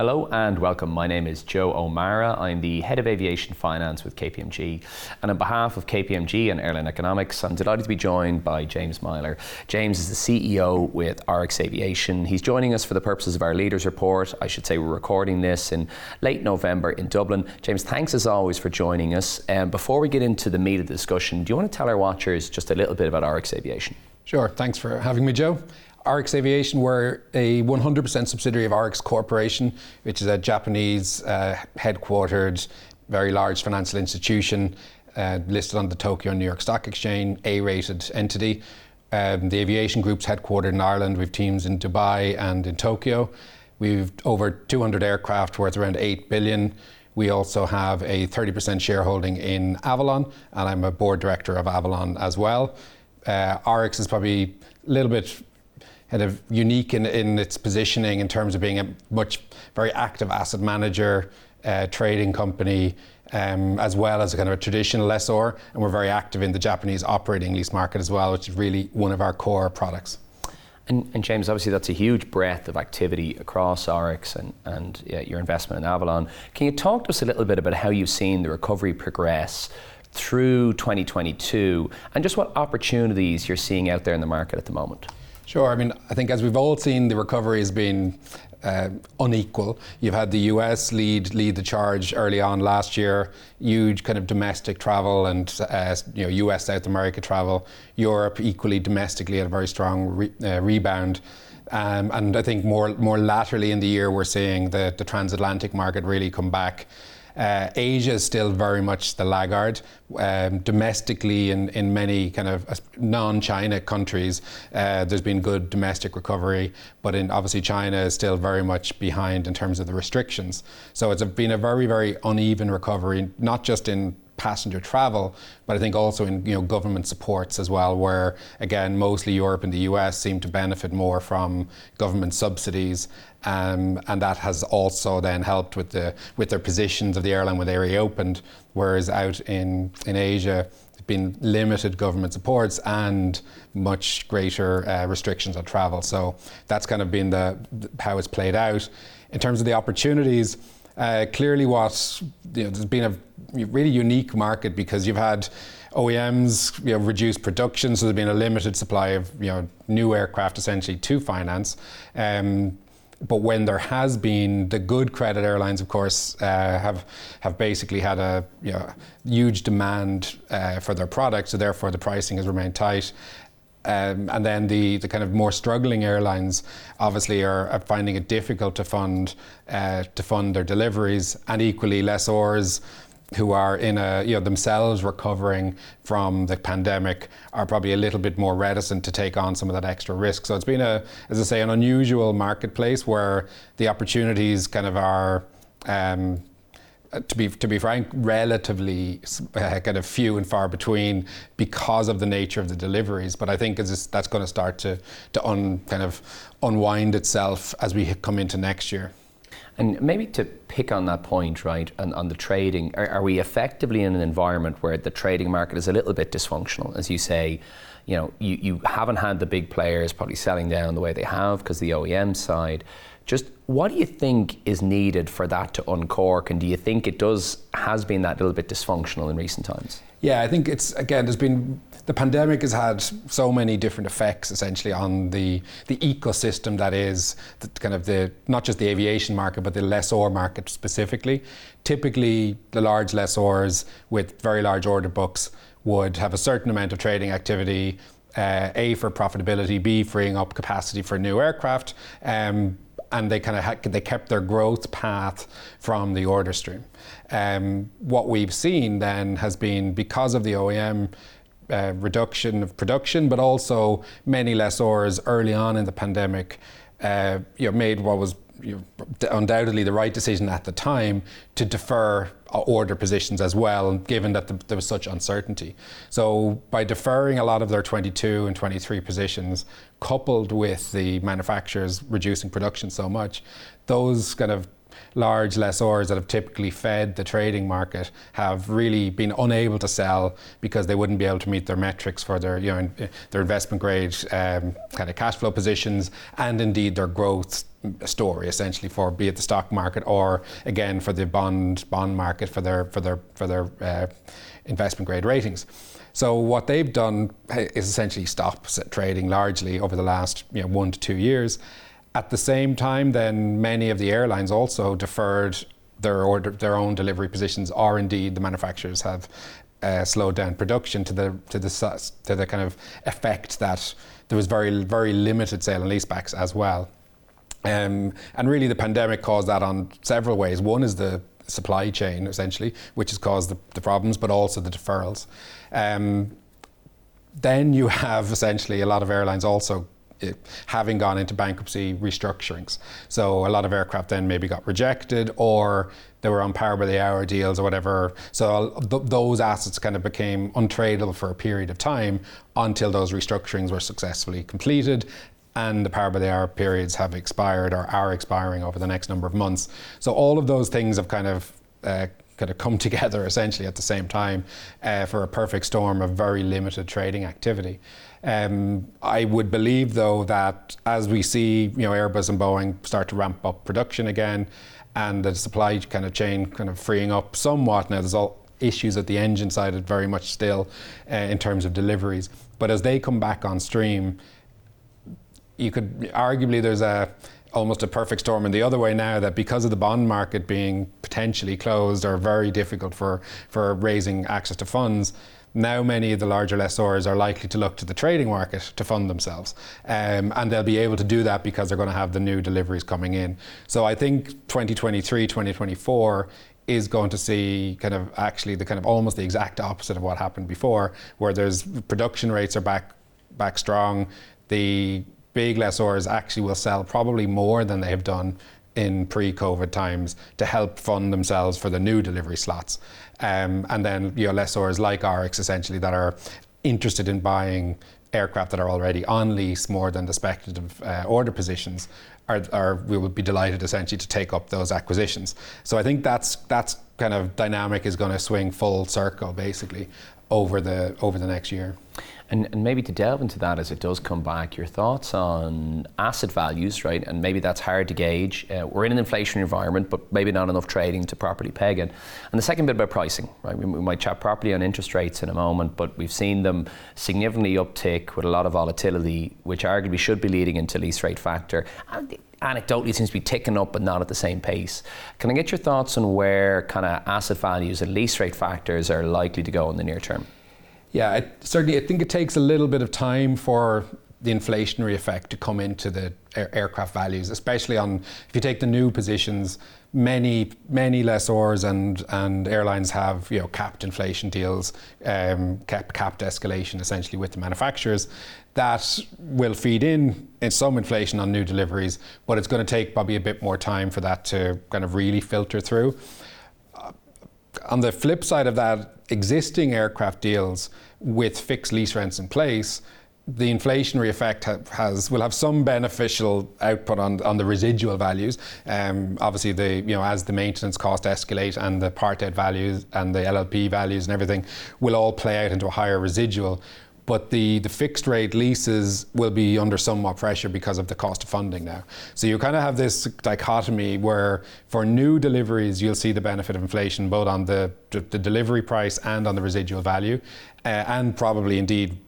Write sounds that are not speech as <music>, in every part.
Hello and welcome. My name is Joe O'Mara. I'm the head of aviation finance with KPMG. And on behalf of KPMG and Airline Economics, I'm delighted to be joined by James Meyler. James is the CEO with Orix Aviation. He's joining us for the purposes of our leaders report. I should say we're recording this in late November in Dublin. James, thanks as always for joining us. Um, before we get into the meat of the discussion, do you want to tell our watchers just a little bit about Orix Aviation? Sure. Thanks for having me, Joe. Orix Aviation, we're a 100% subsidiary of Orix Corporation, which is a Japanese uh, headquartered, very large financial institution uh, listed on the Tokyo and New York Stock Exchange, A rated entity. Um, the aviation group's headquartered in Ireland. We've teams in Dubai and in Tokyo. We've over 200 aircraft worth around 8 billion. We also have a 30% shareholding in Avolon, and I'm a board director of Avolon as well. Uh, Orix is probably a little bit kind of unique in, in its positioning in terms of being a much very active asset manager, uh, trading company, um, as well as a kind of a traditional lessor. And we're very active in the Japanese operating lease market as well, which is really one of our core products. And, and, James, obviously, that's a huge breadth of activity across Orix and, and your investment in Avolon. Can you talk to us a little bit about how you've seen the recovery progress through 2022 and just what opportunities you're seeing out there in the market at the moment? Sure. I mean, I think as we've all seen, the recovery has been uh, unequal. You've had the US lead lead the charge early on last year, huge kind of domestic travel and uh, you know US South America travel. Europe equally domestically had a very strong re- uh, rebound. Um, and I think more more laterally in the year, we're seeing the, the transatlantic market really come back. Uh, Asia is still very much the laggard. Um, domestically, in, in many kind of uh, non-China countries, uh, there's been good domestic recovery, but in obviously China is still very much behind in terms of the restrictions. So it's been a very, very uneven recovery, not just in passenger travel, but I think also in you know government supports as well, where again mostly Europe and the US seem to benefit more from government subsidies, um, and that has also then helped with the with their positions of the airline when they reopened, whereas out in in Asia been limited government supports and much greater uh, restrictions on travel. So that's kind of been the how it's played out. In terms of the opportunities, uh, clearly, what you know, there's been a really unique market because you've had OEMs you know, reduce production, so there's been a limited supply of you know new aircraft essentially to finance. Um, but when there has been the good credit airlines, of course, uh, have have basically had a you know, huge demand uh, for their product, so therefore the pricing has remained tight. Um, and then the, the kind of more struggling airlines obviously are, are finding it difficult to fund uh, to fund their deliveries, and equally lessors who are in a you know themselves recovering from the pandemic are probably a little bit more reticent to take on some of that extra risk. So it's been a, as I say, an unusual marketplace where the opportunities kind of are. Um, to be to be frank, relatively uh, kind of few and far between because of the nature of the deliveries. But I think that's going to start to to un, kind of unwind itself as we come into next year. And maybe to pick on that point, right, and on the trading, are, are, we effectively in an environment where the trading market is a little bit dysfunctional, as you say? You know, you, you haven't had the big players probably selling down the way they have because the OEM side. Just what do you think is needed for that to uncork, and do you think it does has been that little bit dysfunctional in recent times? Yeah, I think it's again. There's been the pandemic has had so many different effects essentially on the the ecosystem that is the, kind of the not just the aviation market but the lessor market specifically. Typically, the large lessors with very large order books would have a certain amount of trading activity. Uh, a for profitability, B freeing up capacity for new aircraft. Um, and they kind of ha- they kept their growth path from the order stream. Um, what we've seen then has been because of the OEM uh, reduction of production, but also many lessors early on in the pandemic, uh, you know, made what was undoubtedly the right decision at the time to defer order positions as well, given that the, there was such uncertainty. So by deferring a lot of their 22 and 23 positions, coupled with the manufacturers reducing production so much, those kind of large lessors that have typically fed the trading market have really been unable to sell because they wouldn't be able to meet their metrics for their you know their investment grade um, kind of cash flow positions and indeed their growth story essentially for be it the stock market or again for the bond bond market for their for their for their uh, investment grade ratings. So what they've done is essentially stop trading largely over the last you know, one to two years at the same time, then many of the airlines also deferred their order, their own delivery positions, or indeed the manufacturers have uh, slowed down production to the to the to the kind of effect that there was very very limited sale and leasebacks as well. Um, and really, the pandemic caused that on several ways. One is the supply chain, essentially, which has caused the, the problems, but also the deferrals. Um, then you have essentially a lot of airlines also having gone into bankruptcy restructurings. So a lot of aircraft then maybe got rejected or they were on power by the hour deals or whatever. So th- those assets kind of became untradeable for a period of time until those restructurings were successfully completed and the power by the hour periods have expired or are expiring over the next number of months. So all of those things have kind of uh, kind of come <laughs> together essentially at the same time uh, for a perfect storm of very limited trading activity. Um, I would believe, though, that as we see, you know, Airbus and Boeing start to ramp up production again, and the supply kind of chain kind of freeing up somewhat. Now, there's all issues at the engine side, very much still uh, in terms of deliveries. But as they come back on stream, you could arguably there's a almost a perfect storm in the other way now that because of the bond market being potentially closed or very difficult for for raising access to funds now many of the larger lessors are likely to look to the trading market to fund themselves. Um, and they'll be able to do that because they're going to have the new deliveries coming in. So I think 2023, 2024 is going to see kind of actually the kind of almost the exact opposite of what happened before, where there's production rates are back back strong. The big lessors actually will sell probably more than they have done in pre-COVID times to help fund themselves for the new delivery slots. Um, and then you know, lessors like Orix essentially that are interested in buying aircraft that are already on lease more than the speculative uh, order positions are, are, we would be delighted essentially to take up those acquisitions. So I think that's that's kind of dynamic is going to swing full circle basically over the over the next year. And, and, maybe to delve into that as it does come back, your thoughts on asset values, right? And maybe that's hard to gauge. Uh, we're in an inflationary environment, but maybe not enough trading to properly peg it. And the second bit about pricing, right? We, we might chat properly on interest rates in a moment, but we've seen them significantly uptick with a lot of volatility, which arguably should be leading into lease rate factor. Anecdotally seems to be ticking up, but not at the same pace. Can I get your thoughts on where kind of asset values and lease rate factors are likely to go in the near term? Yeah, it, certainly. I think it takes a little bit of time for the inflationary effect to come into the air, aircraft values, especially on if you take the new positions. Many many lessors and and airlines have you know capped inflation deals, um, cap, capped escalation essentially with the manufacturers. That will feed in in some inflation on new deliveries, but it's going to take probably a bit more time for that to kind of really filter through. On the flip side of that, existing aircraft deals with fixed lease rents in place, the inflationary effect ha- has will have some beneficial output on, on the residual values. Um, obviously, the you know as the maintenance cost escalate and the part out values and the LLP values and everything will all play out into a higher residual but the, the fixed rate leases will be under somewhat pressure because of the cost of funding now. So you kind of have this dichotomy where for new deliveries, you'll see the benefit of inflation both on the, the delivery price and on the residual value, uh, and probably indeed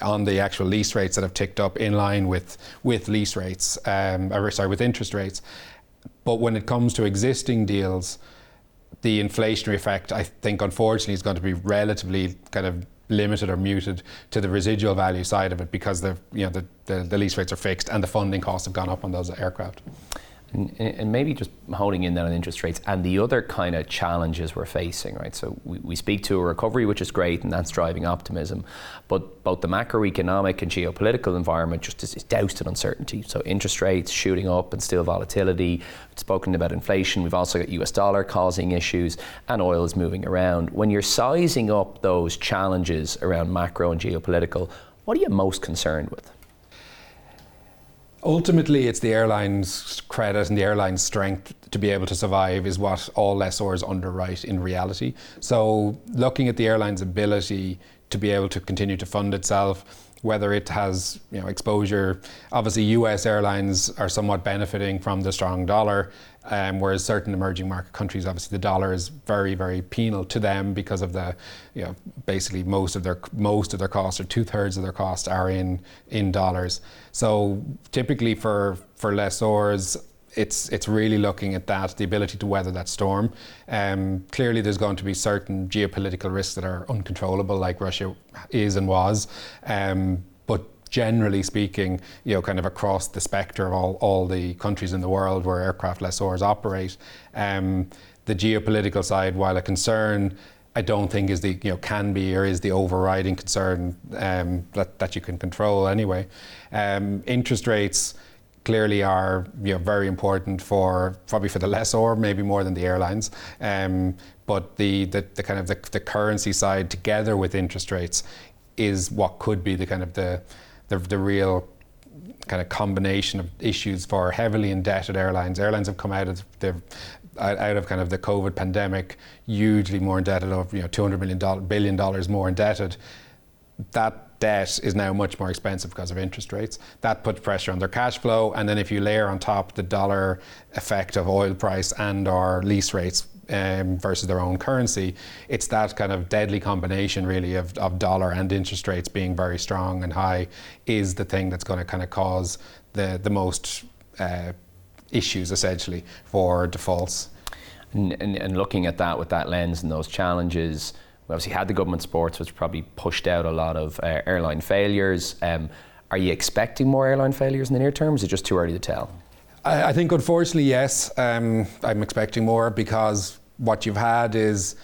on the actual lease rates that have ticked up in line with, with lease rates, um, or sorry, with interest rates. But when it comes to existing deals, the inflationary effect, I think, unfortunately, is going to be relatively kind of limited or muted to the residual value side of it because the you know the, the, the lease rates are fixed and the funding costs have gone up on those aircraft. And, maybe just holding in that on interest rates and the other kind of challenges we're facing, right? So we, we speak to a recovery, which is great, and that's driving optimism. But both the macroeconomic and geopolitical environment just is, is doused in uncertainty. So interest rates shooting up and still volatility. We've spoken about inflation. We've also got US dollar causing issues, and oil is moving around. When you're sizing up those challenges around macro and geopolitical, what are you most concerned with? Ultimately it's the airline's credit and the airline's strength to be able to survive is what all lessors underwrite in reality. So looking at the airline's ability to be able to continue to fund itself, whether it has you know exposure. Obviously, U.S. airlines are somewhat benefiting from the strong dollar, um, whereas certain emerging market countries, obviously, the dollar is very, very penal to them because of the, you know, basically most of their most of their costs or two thirds of their costs are in in dollars. So typically for for lessors, it's it's really looking at that, the ability to weather that storm. Um, clearly, there's going to be certain geopolitical risks that are uncontrollable, like Russia is and was. Um, but generally speaking, you know, kind of across the spectrum of all, all the countries in the world where aircraft lessors operate, um, the geopolitical side, while a concern, I don't think is the you know can be or is the overriding concern um, that that you can control anyway. Um, interest rates clearly are you know, very important for probably for the lessor, maybe more than the airlines. Um, but the, the, the, kind of the, the currency side together with interest rates is what could be the kind of the, the, the real kind of combination of issues for heavily indebted airlines. Airlines have come out of the out of kind of the COVID pandemic, hugely more indebted, of you know, 200 million billion dollars more indebted. That debt is now much more expensive because of interest rates. That puts pressure on their cash flow, and then if you layer on top the dollar effect of oil price and or lease rates um, versus their own currency, it's that kind of deadly combination really of, of dollar and interest rates being very strong and high is the thing that's going to kind of cause the the most uh, issues essentially for defaults. And, and, and looking at that with that lens and those challenges we obviously had the government sports, which probably pushed out a lot of uh, airline failures. Um, are you expecting more airline failures in the near term? Is it just too early to tell? I, I think, unfortunately, yes. Um, I'm expecting more because what you've had is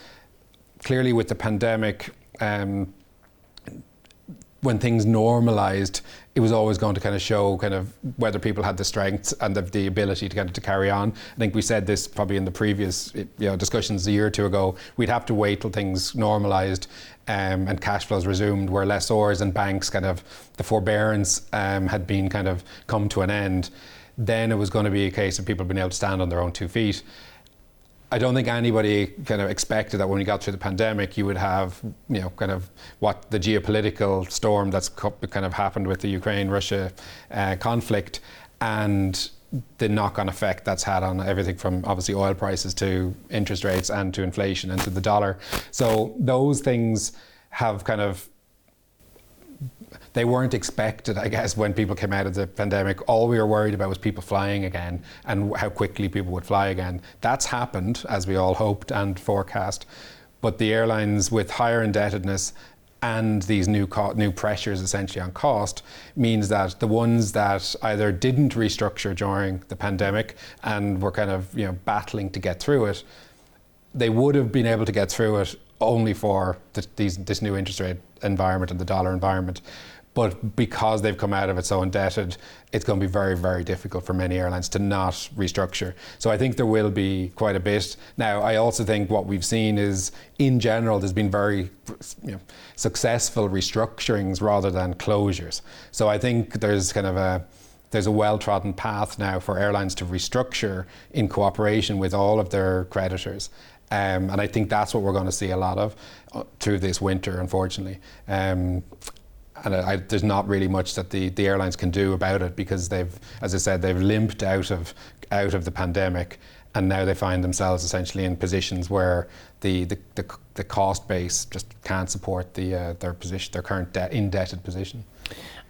clearly with the pandemic. Um, when things normalized, it was always going to kind of show kind of whether people had the strength and the, the ability to kind of to carry on. I think we said this probably in the previous you know, discussions a year or two ago. We'd have to wait till things normalised um, and cash flows resumed, where lessors and banks kind of the forbearance um, had been kind of come to an end. Then it was going to be a case of people being able to stand on their own two feet. I don't think anybody kind of expected that when we got through the pandemic, you would have, you know, kind of what the geopolitical storm that's kind of happened with the Ukraine-Russia uh, conflict, and the knock-on effect that's had on everything from obviously oil prices to interest rates and to inflation and to the dollar. So those things have kind of they weren't expected, I guess, when people came out of the pandemic. All we were worried about was people flying again and how quickly people would fly again. That's happened, as we all hoped and forecast. But the airlines with higher indebtedness and these new co- new pressures essentially on cost means that the ones that either didn't restructure during the pandemic and were kind of you know battling to get through it, they would have been able to get through it only for the, these, this new interest rate environment and the dollar environment. But because they've come out of it so indebted, it's going to be very, very difficult for many airlines to not restructure. So I think there will be quite a bit. Now, I also think what we've seen is, in general, there's been very you know, successful restructurings rather than closures. So I think there's kind of a there's a well-trodden path now for airlines to restructure in cooperation with all of their creditors. Um, and I think that's what we're going to see a lot of uh, through this winter, unfortunately. Um, and I, there's not really much that the, the airlines can do about it because they've, as I said, they've limped out of out of the pandemic, and now they find themselves essentially in positions where the the, the, the cost base just can't support the uh, their position, their current de- indebted position.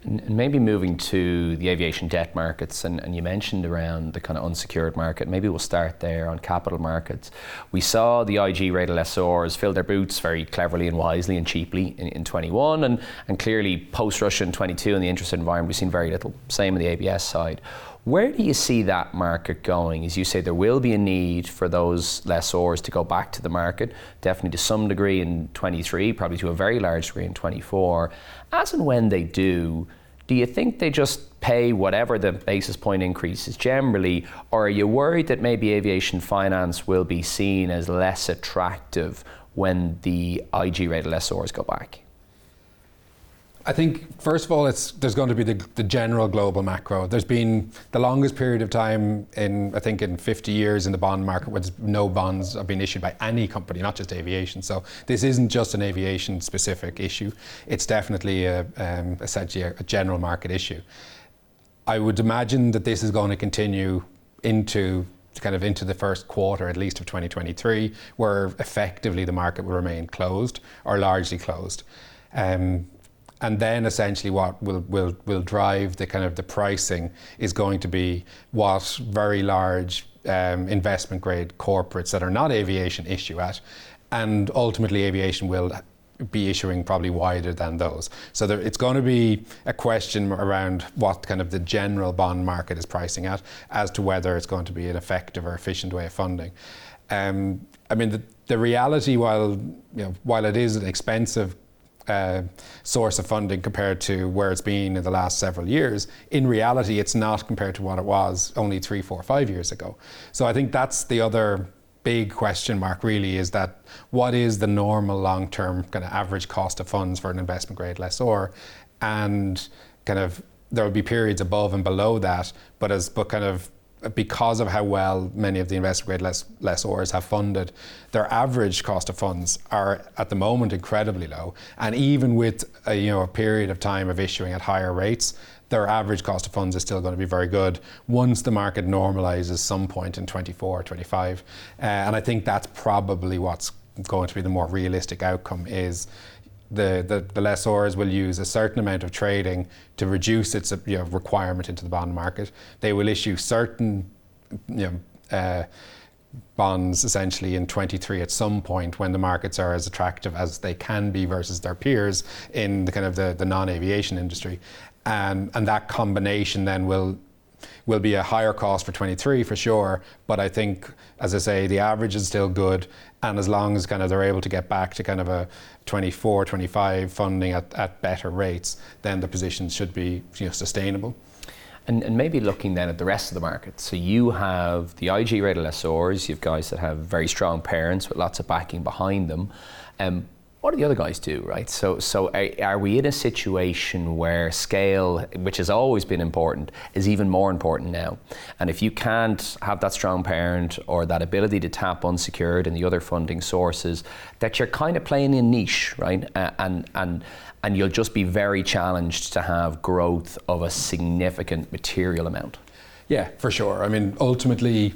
And maybe moving to the aviation debt markets, and, and, you mentioned around the kind of unsecured market. Maybe we'll start there on capital markets. We saw the IG rated lessors fill their boots very cleverly and wisely and cheaply in, in 21, and, and clearly post Russia in 22 in the interest environment, we've seen very little. Same on the ABS side. Where do you see that market going? As you say, there will be a need for those lessors to go back to the market, definitely to some degree in 23, probably to a very large degree in 24. As and when they do, do you think they just pay whatever the basis point increase is generally, or are you worried that maybe aviation finance will be seen as less attractive when the IG rated lessors go back? I think first of all, it's there's going to be the, the, general global macro. There's been the longest period of time in I think in 50 years in the bond market where no bonds have been issued by any company, not just aviation. So this isn't just an aviation specific issue. It's definitely a, um, essentially a, a general market issue. I would imagine that this is going to continue into kind of into the first quarter at least of 2023, where effectively the market will remain closed or largely closed. Um, and then essentially what will, will, will drive the kind of the pricing is going to be what very large um, investment grade corporates that are not aviation issue at and ultimately aviation will be issuing probably wider than those. So there, it's going to be a question around what kind of the general bond market is pricing at as to whether it's going to be an effective or efficient way of funding. Um, I mean, the, the reality, while you know, while it is an expensive uh, source of funding compared to where it's been in the last several years. In reality, it's not compared to what it was only three, four, five years ago. So I think that's the other big question mark really is that what is the normal long term kind of average cost of funds for an investment grade lessor and kind of there will be periods above and below that but as but kind of because of how well many of the investment grade less, lessors have funded, their average cost of funds are at the moment incredibly low. And even with a, you know, a period of time of issuing at higher rates, their average cost of funds is still going to be very good once the market normalizes some point in 24, or 25. Uh, and I think that's probably what's going to be the more realistic outcome is the, the, the, lessors will use a certain amount of trading to reduce its you know, requirement into the bond market. They will issue certain you know, uh, bonds essentially in 23 at some point when the markets are as attractive as they can be versus their peers in the kind of the, the non-aviation industry. And, and that combination then will will be a higher cost for 23 for sure. But I think, as I say, the average is still good. And as long as kind of they're able to get back to kind of a 24, 25 funding at, at better rates, then the positions should be you know, sustainable. And, and, maybe looking then at the rest of the market. So you have the IG rated lessors, you have guys that have very strong parents with lots of backing behind them. Um, what do the other guys do, right? So, so are, are, we in a situation where scale, which has always been important, is even more important now? And if you can't have that strong parent or that ability to tap unsecured and the other funding sources, that you're kind of playing in niche, right? Uh, and and and you'll just be very challenged to have growth of a significant material amount. Yeah, for sure. I mean, ultimately,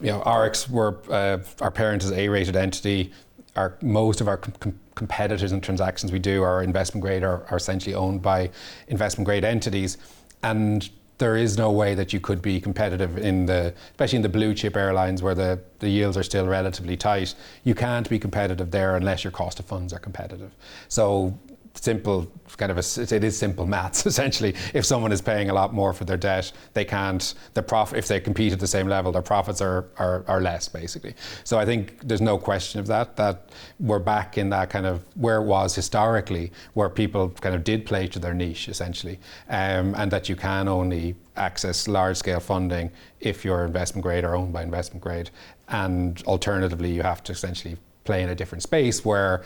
you know, Orix, were uh, our parent is a rated entity. Our most of our com- competitors and transactions we do are investment grade are, are essentially owned by investment grade entities. And there is no way that you could be competitive in the, especially in the blue chip airlines where the, the yields are still relatively tight. You can't be competitive there unless your cost of funds are competitive. So simple kind of a, it is simple maths <laughs> essentially. If someone is paying a lot more for their debt they can't their profit if they compete at the same level their profits are, are, are less basically. So I think there's no question of that that we're back in that kind of where it was historically where people kind of did play to their niche essentially um, and that you can only access large scale funding if you're investment grade or owned by investment grade. And alternatively you have to essentially play in a different space where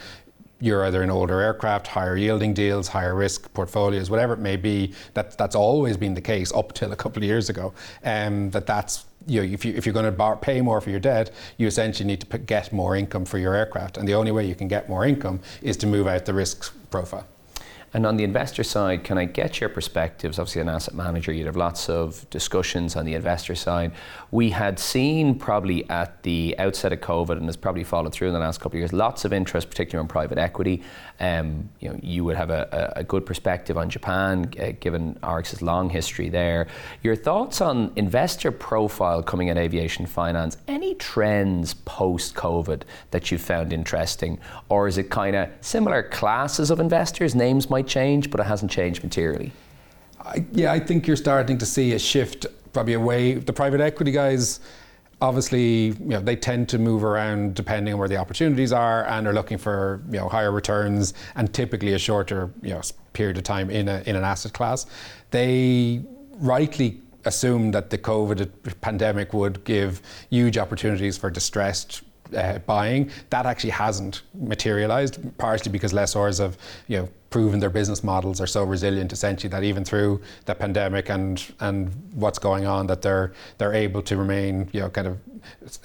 you're either in older aircraft, higher yielding deals, higher risk portfolios, whatever it may be. That that's always been the case up till a couple of years ago. Um, that that's you know, if, you, if you're going to bar, pay more for your debt, you essentially need to p- get more income for your aircraft. And the only way you can get more income is to move out the risk profile. And on the investor side, can I get your perspectives? Obviously, an asset manager, you'd have lots of discussions on the investor side. We had seen probably at the outset of COVID, and has probably followed through in the last couple of years, lots of interest, particularly on private equity. Um, you know, you would have a, a good perspective on Japan, uh, given Orix's long history there. Your thoughts on investor profile coming at aviation finance? Any trends post COVID that you found interesting, or is it kind of similar classes of investors? Names might change, but it hasn't changed materially. I, yeah, I think you're starting to see a shift probably away. The private equity guys, obviously, you know, they tend to move around depending on where the opportunities are, and are looking for you know higher returns and typically a shorter you know period of time in a in an asset class. They rightly assumed that the COVID pandemic would give huge opportunities for distressed uh, buying. That actually hasn't materialized, partially because lessors have, you know, proven their business models are so resilient essentially that even through the pandemic and and what's going on that they're they're able to remain you know kind of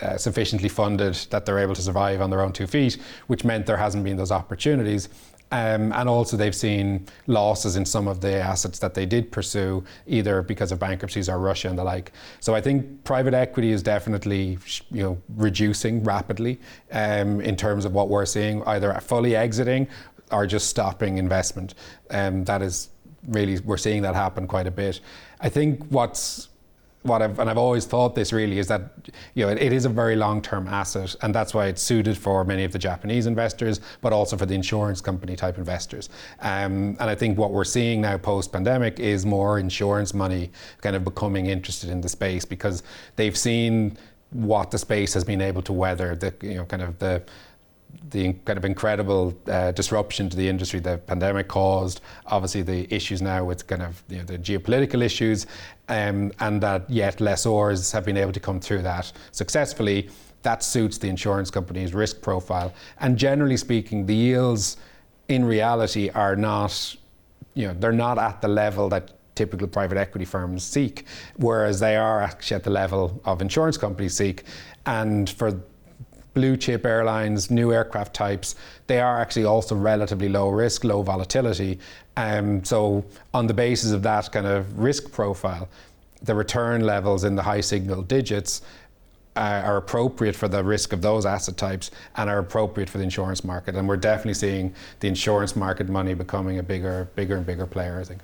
uh, sufficiently funded that they're able to survive on their own two feet which meant there hasn't been those opportunities um, and also they've seen losses in some of the assets that they did pursue, either because of bankruptcies or Russia and the like. So I think private equity is definitely you know reducing rapidly um, in terms of what we're seeing, either fully exiting or just stopping investment. Um, that is really we're seeing that happen quite a bit. I think what's what I've and I've always thought this really is that you know it, it is a very long-term asset, and that's why it's suited for many of the Japanese investors, but also for the insurance company type investors. Um, and I think what we're seeing now post-pandemic is more insurance money kind of becoming interested in the space because they've seen what the space has been able to weather, the you know kind of the the kind of incredible uh, disruption to the industry the pandemic caused, obviously the issues now with kind of you know, the geopolitical issues, um, and that yet lessors have been able to come through that successfully. That suits the insurance company's risk profile. And generally speaking, the yields in reality are not, you know, they're not at the level that typical private equity firms seek, whereas they are actually at the level of insurance companies seek. And for blue chip airlines, new aircraft types, they are actually also relatively low risk, low volatility. Um, so, on the basis of that kind of risk profile, the return levels in the high single digits uh, are appropriate for the risk of those asset types and are appropriate for the insurance market. And we're definitely seeing the insurance market money becoming a bigger, bigger and bigger player, I think.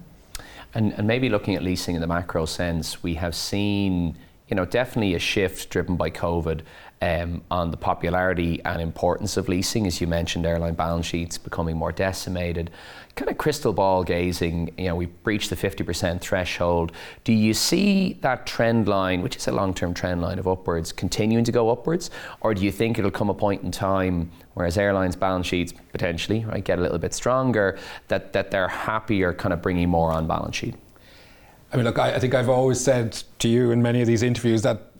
And, and maybe looking at leasing in the macro sense, we have seen you know, definitely a shift driven by COVID um, on the popularity and importance of leasing, as you mentioned, airline balance sheets becoming more decimated. Kind of crystal ball gazing, you know, we breached the 50% threshold. Do you see that trend line, which is a long term trend line of upwards, continuing to go upwards? Or do you think it'll come a point in time where as airlines' balance sheets potentially right, get a little bit stronger, that, that they're happier kind of bringing more on balance sheet? I mean, look, I, I think I've always said to you in many of these interviews that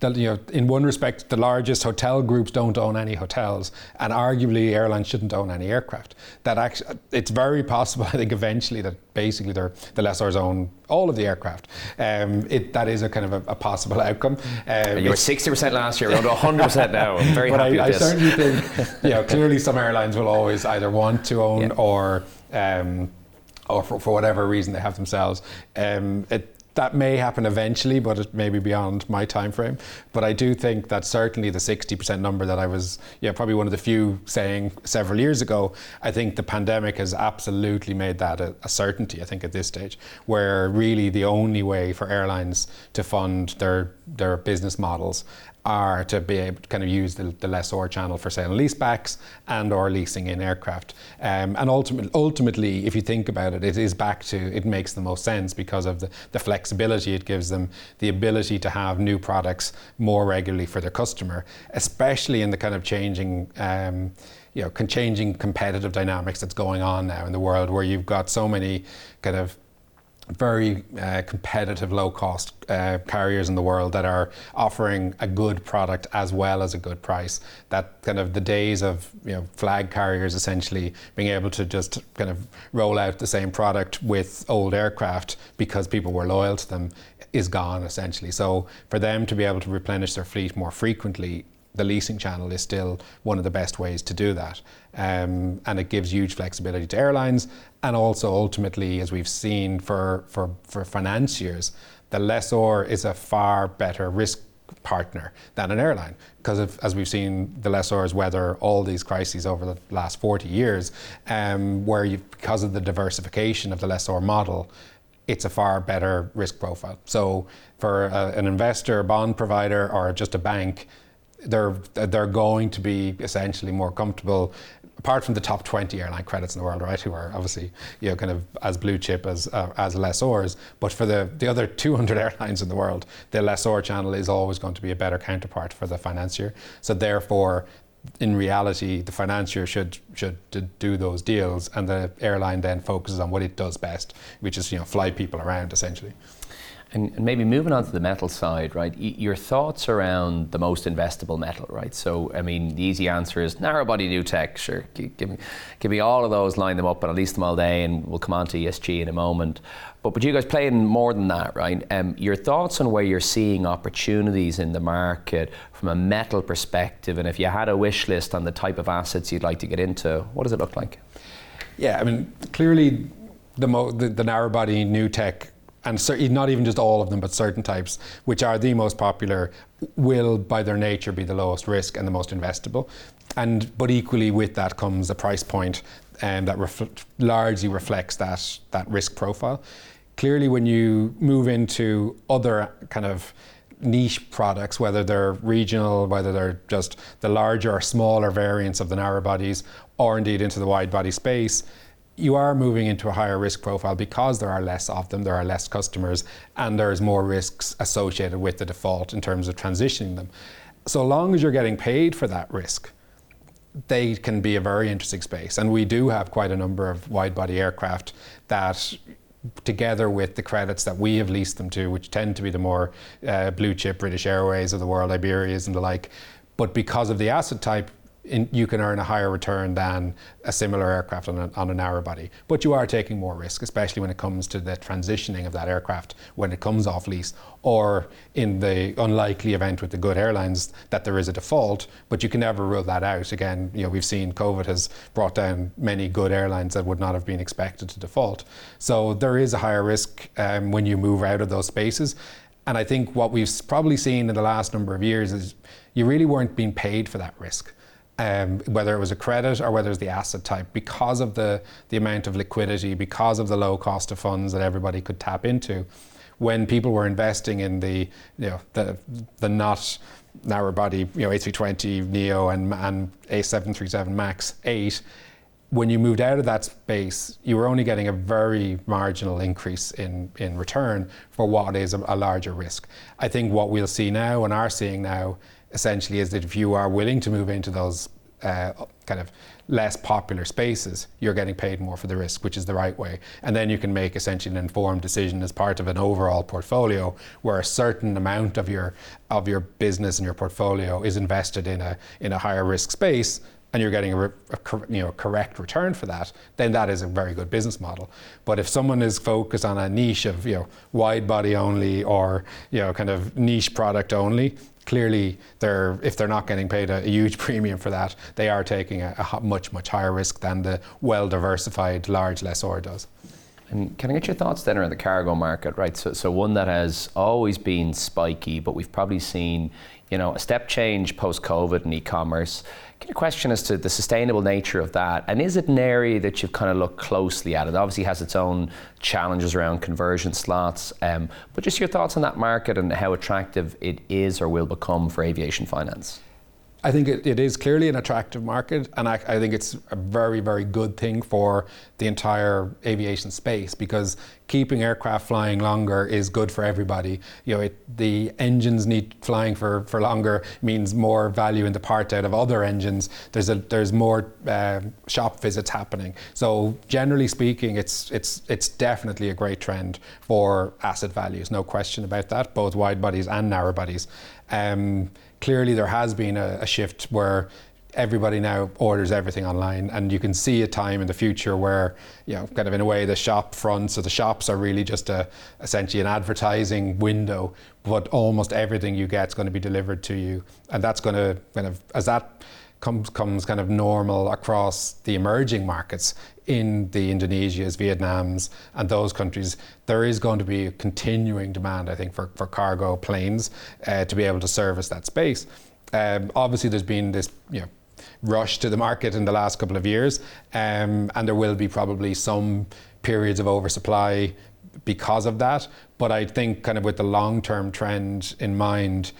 that, you know, in one respect, the largest hotel groups don't own any hotels, and arguably airlines shouldn't own any aircraft. That actually, it's very possible, <laughs> I think, eventually that basically the lessors own all of the aircraft. Um, it, that is a kind of a, a possible outcome. Um, you were 60% last year, we're to 100% now. I'm very happy I, with I this. I certainly think, <laughs> you know, clearly some airlines will always either want to own yeah. or. Um, or for, for, whatever reason they have themselves. Um, it, that may happen eventually, but it may be beyond my time frame. But I do think that certainly the 60% number that I was, yeah, probably one of the few saying several years ago, I think the pandemic has absolutely made that a, a certainty, I think, at this stage, where really the only way for airlines to fund their, their business models are to be able to kind of use the, the lessor channel for sale and leasebacks and or leasing in aircraft. Um, and ultimately, ultimately, if you think about it, it is back to, it makes the most sense because of the, the flexibility it gives them, the ability to have new products more regularly for their customer, especially in the kind of changing um, you know, changing competitive dynamics that's going on now in the world where you've got so many kind of very uh, competitive low cost uh, carriers in the world that are offering a good product as well as a good price that kind of the days of you know flag carriers essentially being able to just kind of roll out the same product with old aircraft because people were loyal to them is gone essentially so for them to be able to replenish their fleet more frequently the leasing channel is still one of the best ways to do that. Um, and it gives huge flexibility to airlines. And also ultimately, as we've seen for, for, for financiers, the lessor is a far better risk partner than an airline. Because as we've seen the lessors weather all these crises over the last 40 years um, where you, because of the diversification of the lessor model it's a far better risk profile. So for a, an investor bond provider or just a bank they're they're going to be essentially more comfortable apart from the top 20 airline credits in the world right who are obviously you know kind of as blue chip as uh, as lessors but for the the other 200 <laughs> airlines in the world the lessor channel is always going to be a better counterpart for the financier so therefore in reality, the financier should should do those deals, and the airline then focuses on what it does best, which is you know fly people around essentially. And, maybe moving on to the metal side, right? Your thoughts around the most investable metal, right? So, I mean, the easy answer is narrow body new tech. Sure, give me, give me all of those, line them up, and at least them all day, and we'll come on to ESG in a moment. But but you guys playing more than that, right? Um, your thoughts on where you're seeing opportunities in the market from a metal perspective, and if you had a wish list on the type of assets you'd like to get into, what does it look like? Yeah, I mean, clearly the, mo- the, the narrow body new tech and not even just all of them, but certain types, which are the most popular, will by their nature be the lowest risk and the most investable. And but equally with that comes a price point um, that ref- largely reflects that that risk profile. Clearly, when you move into other kind of niche products, whether they're regional, whether they're just the larger or smaller variants of the narrow bodies, or indeed into the wide body space, you are moving into a higher risk profile because there are less of them, there are less customers, and there's more risks associated with the default in terms of transitioning them. So long as you're getting paid for that risk, they can be a very interesting space. And we do have quite a number of wide body aircraft that together with the credits that we have leased them to, which tend to be the more uh, blue chip British Airways of the world, Iberias and the like. But because of the asset type, in, you can earn a higher return than a similar aircraft on a, on narrow body. But you are taking more risk, especially when it comes to the transitioning of that aircraft when it comes off lease, or in the unlikely event with the good airlines that there is a default. But you can never rule that out. Again, you know we've seen COVID has brought down many good airlines that would not have been expected to default. So there is a higher risk um, when you move out of those spaces. And I think what we've probably seen in the last number of years is you really weren't being paid for that risk um, whether it was a credit or whether it was the asset type, because of the, the amount of liquidity, because of the low cost of funds that everybody could tap into, when people were investing in the, you know, the, the not narrow body, you know, A320 Neo and, and A737 MAX 8, when you moved out of that space, you were only getting a very marginal increase in, in return for what is a, a larger risk. I think what we'll see now and are seeing now essentially is that if you are willing to move into those uh, kind of less popular spaces, you're getting paid more for the risk, which is the right way. And then you can make essentially an informed decision as part of an overall portfolio where a certain amount of your of your business and your portfolio is invested in a in a higher risk space and you're getting a, a, you know correct return for that, then that is a very good business model. But if someone is focused on a niche of you know wide body only or you know kind of niche product only, clearly they're if they're not getting paid a, a huge <laughs> premium for that, they are taking a, a, much much higher risk than the well diversified large lessor does. And can I get your thoughts then around the cargo market, right? So, so one that has always been spiky, but we've probably seen, you know, a step change post COVID in e-commerce. Can you question as to the sustainable nature of that? And is it an area that you've kind of looked closely at? It obviously has its own challenges around conversion slots, um, but just your thoughts on that market and how attractive it is or will become for aviation finance. I think it, it is clearly an attractive market, and I, I, think it's a very, very good thing for the entire aviation space because keeping aircraft flying longer is good for everybody. You know, it, the engines need flying for, for longer means more value in the part out of other engines. There's a there's more uh, shop visits happening. So generally speaking, it's it's it's definitely a great trend for asset values. No question about that. Both wide bodies and narrow bodies. Um, clearly there has been a, a shift where everybody now orders everything online and you can see a time in the future where you know kind of in a way the shop fronts or the shops are really just a essentially an advertising window but almost everything you get is going to be delivered to you and that's going to kind of as that comes comes kind of normal across the emerging markets in the Indonesias, Vietnams, and those countries, there is going to be a continuing demand, I think, for, for cargo planes uh, to be able to service that space. Um, obviously, there's been this, you know, rush to the market in the last couple of years, um, and there will be probably some periods of oversupply because of that. But I think, kind of with the long term trend in mind,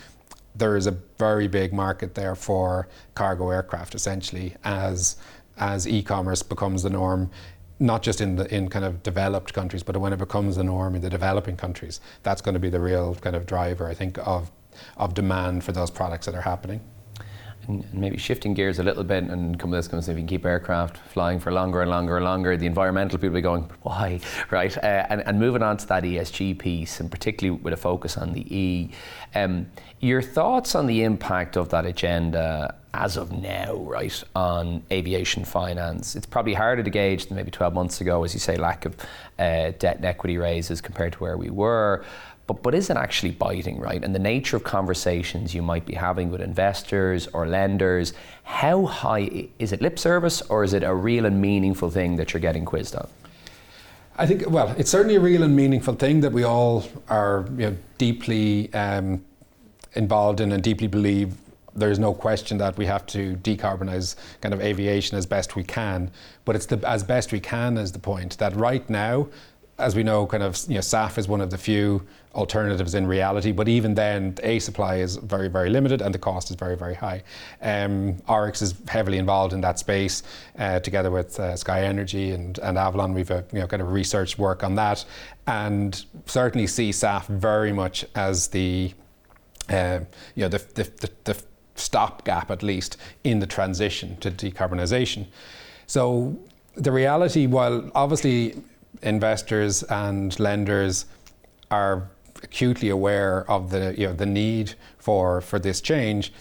there is a very big market there for cargo aircraft essentially as as e-commerce becomes the norm not just in the in kind of developed countries but when it becomes the norm in the developing countries that's going to be the real kind of driver i think of of demand for those products that are happening and maybe shifting gears a little bit and come this comes if you can keep aircraft flying for longer and longer and longer, the environmental people are going, why, <laughs> right? Uh, and, and moving on to that ESG piece, and particularly with a focus on the E, um, your thoughts on the impact of that agenda as of now, right, on aviation finance? It's probably harder to gauge than maybe 12 months ago, as you say, lack of uh, debt and equity raises compared to where we were but, but is it actually biting, right? And the nature of conversations you might be having with investors or lenders, how high is it lip service or is it a real and meaningful thing that you're getting quizzed on? I think, well, it's certainly a real and meaningful thing that we all are you know, deeply um, involved in and deeply believe there's no question that we have to decarbonize kind of aviation as best we can. But it's the as best we can is the point that right now as we know, kind of, you know, SAF is one of the few alternatives in reality, but even then, the A supply is very, very limited and the cost is very, very high. Um, Orix is heavily involved in that space, uh, together with uh, SkyNRG and, and Avolon. We've a you know, kind of research work on that, and certainly see SAF very much as the, uh, you know, the, the, the, the stopgap at least in the transition to decarbonisation. So the reality, while obviously investors and lenders are acutely aware of the you know the need for for this change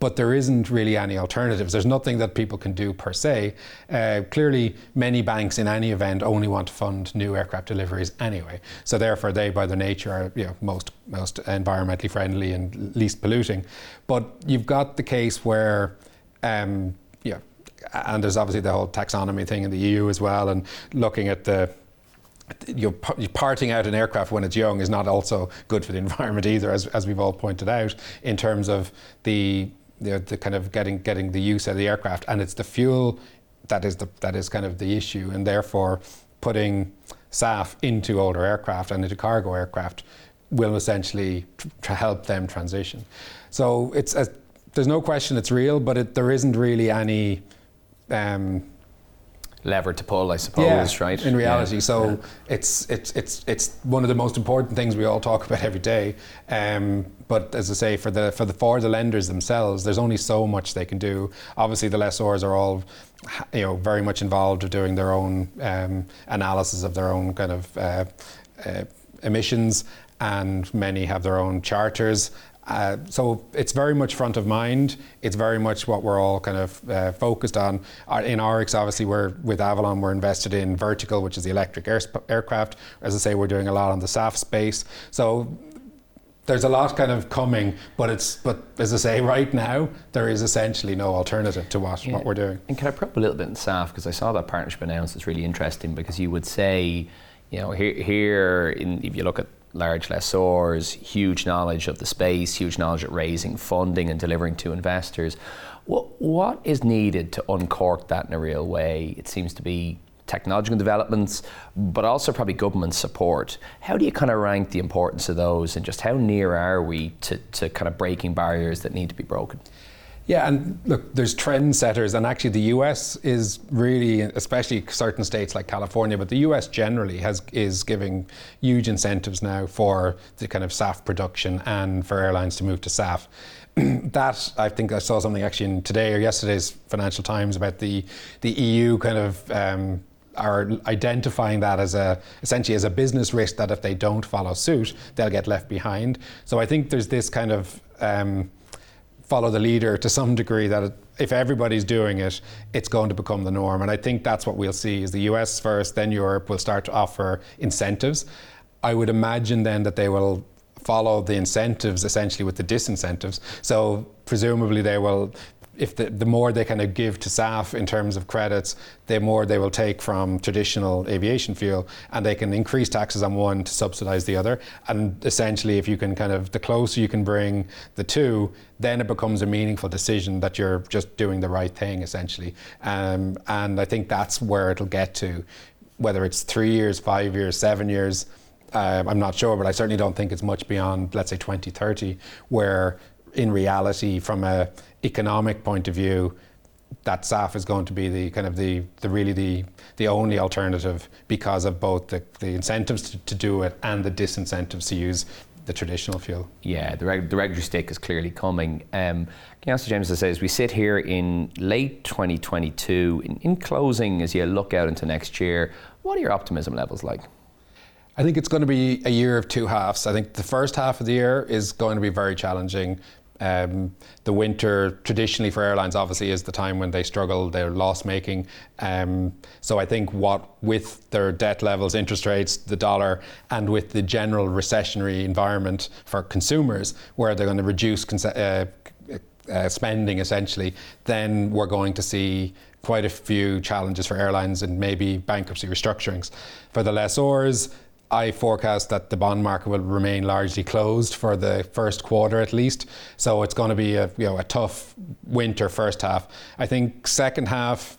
but there isn't really any alternatives. There's nothing that people can do per se. Uh, clearly, many banks in any event only want to fund new aircraft deliveries anyway. So therefore, they by their nature are you know, most most environmentally friendly and least polluting. But you've got the case where. Um, and there's obviously the whole taxonomy thing in the EU as well, and looking at the you're, parting out an aircraft when it's young is not also good for the <laughs> environment either, as, as we've all pointed out, in terms of the, the, the kind of getting getting the use of the aircraft, and it's the fuel that is the that is kind of the issue, and therefore putting SAF into older aircraft and into cargo aircraft will essentially tr- help them transition. So it's a, there's no question it's real, but it, there isn't really any. Um, lever to pull, I suppose, yeah, right? In reality, yeah. so yeah. it's it's it's it's one of the most important things we all talk <laughs> about every day. Um, but as I say, for the for the for the lenders themselves, there's only so much they can do. Obviously, the lessors are all you know very much involved of doing their own um, analysis of their own kind of uh, uh, emissions and many have their own charters uh, so it's very much front of mind. It's very much what we're all kind of uh, focused on. Uh, in Orix, obviously, we're with Avolon, we're invested in Vertical, which is the electric air aircraft. As I say, we're doing a lot on the SAF space. So there's a lot kind of coming, but it's but as I say, right now there is essentially no alternative to what, yeah. what we're doing. And can I probe a little bit in SAF because I saw that partnership announced. It's really interesting because you would say, you know, here here in, if you look at large lessors, huge knowledge of the space, huge knowledge at raising funding and delivering to investors. What, what is needed to uncork that in a real way? It seems to be technological developments, but also probably government support. How do you kind of rank the importance of those and just how near are we to, to kind of breaking barriers that need to be broken? Yeah, and look, there's trendsetters, and actually the US is really, especially certain states like California, but the US generally has is giving huge incentives now for the kind of SAF production and for airlines to move to SAF. <clears throat> that I think I saw something actually in today or yesterday's Financial Times about the the EU kind of. Um, are identifying that as a essentially as a business risk that if they don't follow suit, they'll get left behind. So I think there's this kind of um, follow the leader to some degree that if everybody's doing it, it's going to become the norm. And I think that's what we'll see is the US first, then Europe will start to offer incentives. I would imagine then that they will follow the incentives essentially with the disincentives. So presumably they will if the, the more they kind of give to SAF in terms of credits, the more they will take from traditional aviation fuel, and they can increase taxes on one to subsidize the other. And essentially, if you can kind of, the closer you can bring the two, then it becomes a meaningful decision that you're just doing the right thing, essentially. Um, and I think that's where it'll get to, whether it's three years, five years, seven years. Uh, I'm not sure, but I certainly don't think it's much beyond, let's say, 2030, where in reality, from a economic point of view, that SAF is going to be the kind of the, the really the the only alternative because of both the, the incentives to, to do it and the disincentives to use the traditional fuel. Yeah, the, reg- the regulatory stick is clearly coming. Um, can you answer James, as as we sit here in late 2022, in, in closing, as you look out into next year, what are your optimism levels like? I think it's going to be a year of two halves. I think the first half of the year is going to be very challenging. Um, the winter, traditionally for airlines, obviously is the time when they struggle, they're loss making. Um, so I think what, with their debt levels, interest rates, the dollar, and with the general recessionary environment for consumers, where they're going to reduce uh, uh, spending essentially, then we're going to see quite a few challenges for airlines and maybe bankruptcy restructurings. For the lessors, I forecast that the bond market will remain largely closed for the first quarter at least. So it's going to be a, you know, a tough winter first half. I think second half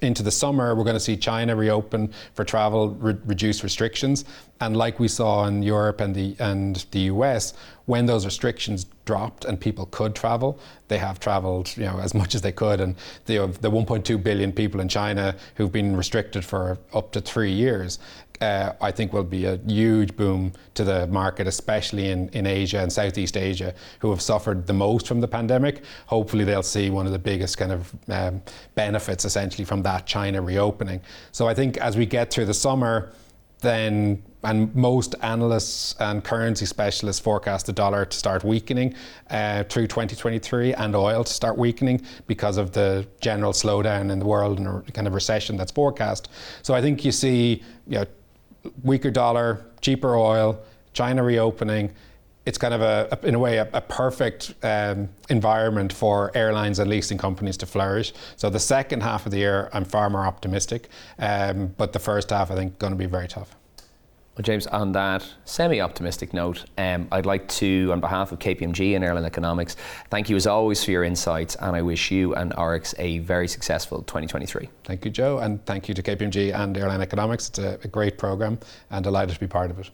into the summer, we're going to see China reopen for travel, re- reduce restrictions, and like we saw in Europe and the and the US, when those restrictions dropped and people could travel, they have travelled, you know, as much as they could. And the the 1.2 billion people in China who've been restricted for up to three years, uh, I think will be a huge boom to the market, especially in, in Asia and Southeast Asia, who have suffered the most from the pandemic. Hopefully, they'll see one of the biggest kind of um, benefits essentially from that China reopening. So I think as we get through the summer, then and most analysts and currency specialists forecast the dollar to start weakening uh, through 2023 and oil to start weakening because of the general slowdown in the world and kind of recession that's forecast. So I think you see you know, weaker dollar, cheaper oil, China reopening. It's kind of a, in a way, a, a perfect um, environment for airlines and leasing companies to flourish. So the second half of the year, I'm far more optimistic, um, but the first half, I think, going to be very tough. Well, James, on that semi optimistic note, um, I'd like to, on behalf of KPMG and Airline Economics, thank you as always for your insights, and I wish you and Orix a very successful 2023. Thank you, Joe, and thank you to KPMG and Airline Economics. It's a, a great program, and delighted to be part of it.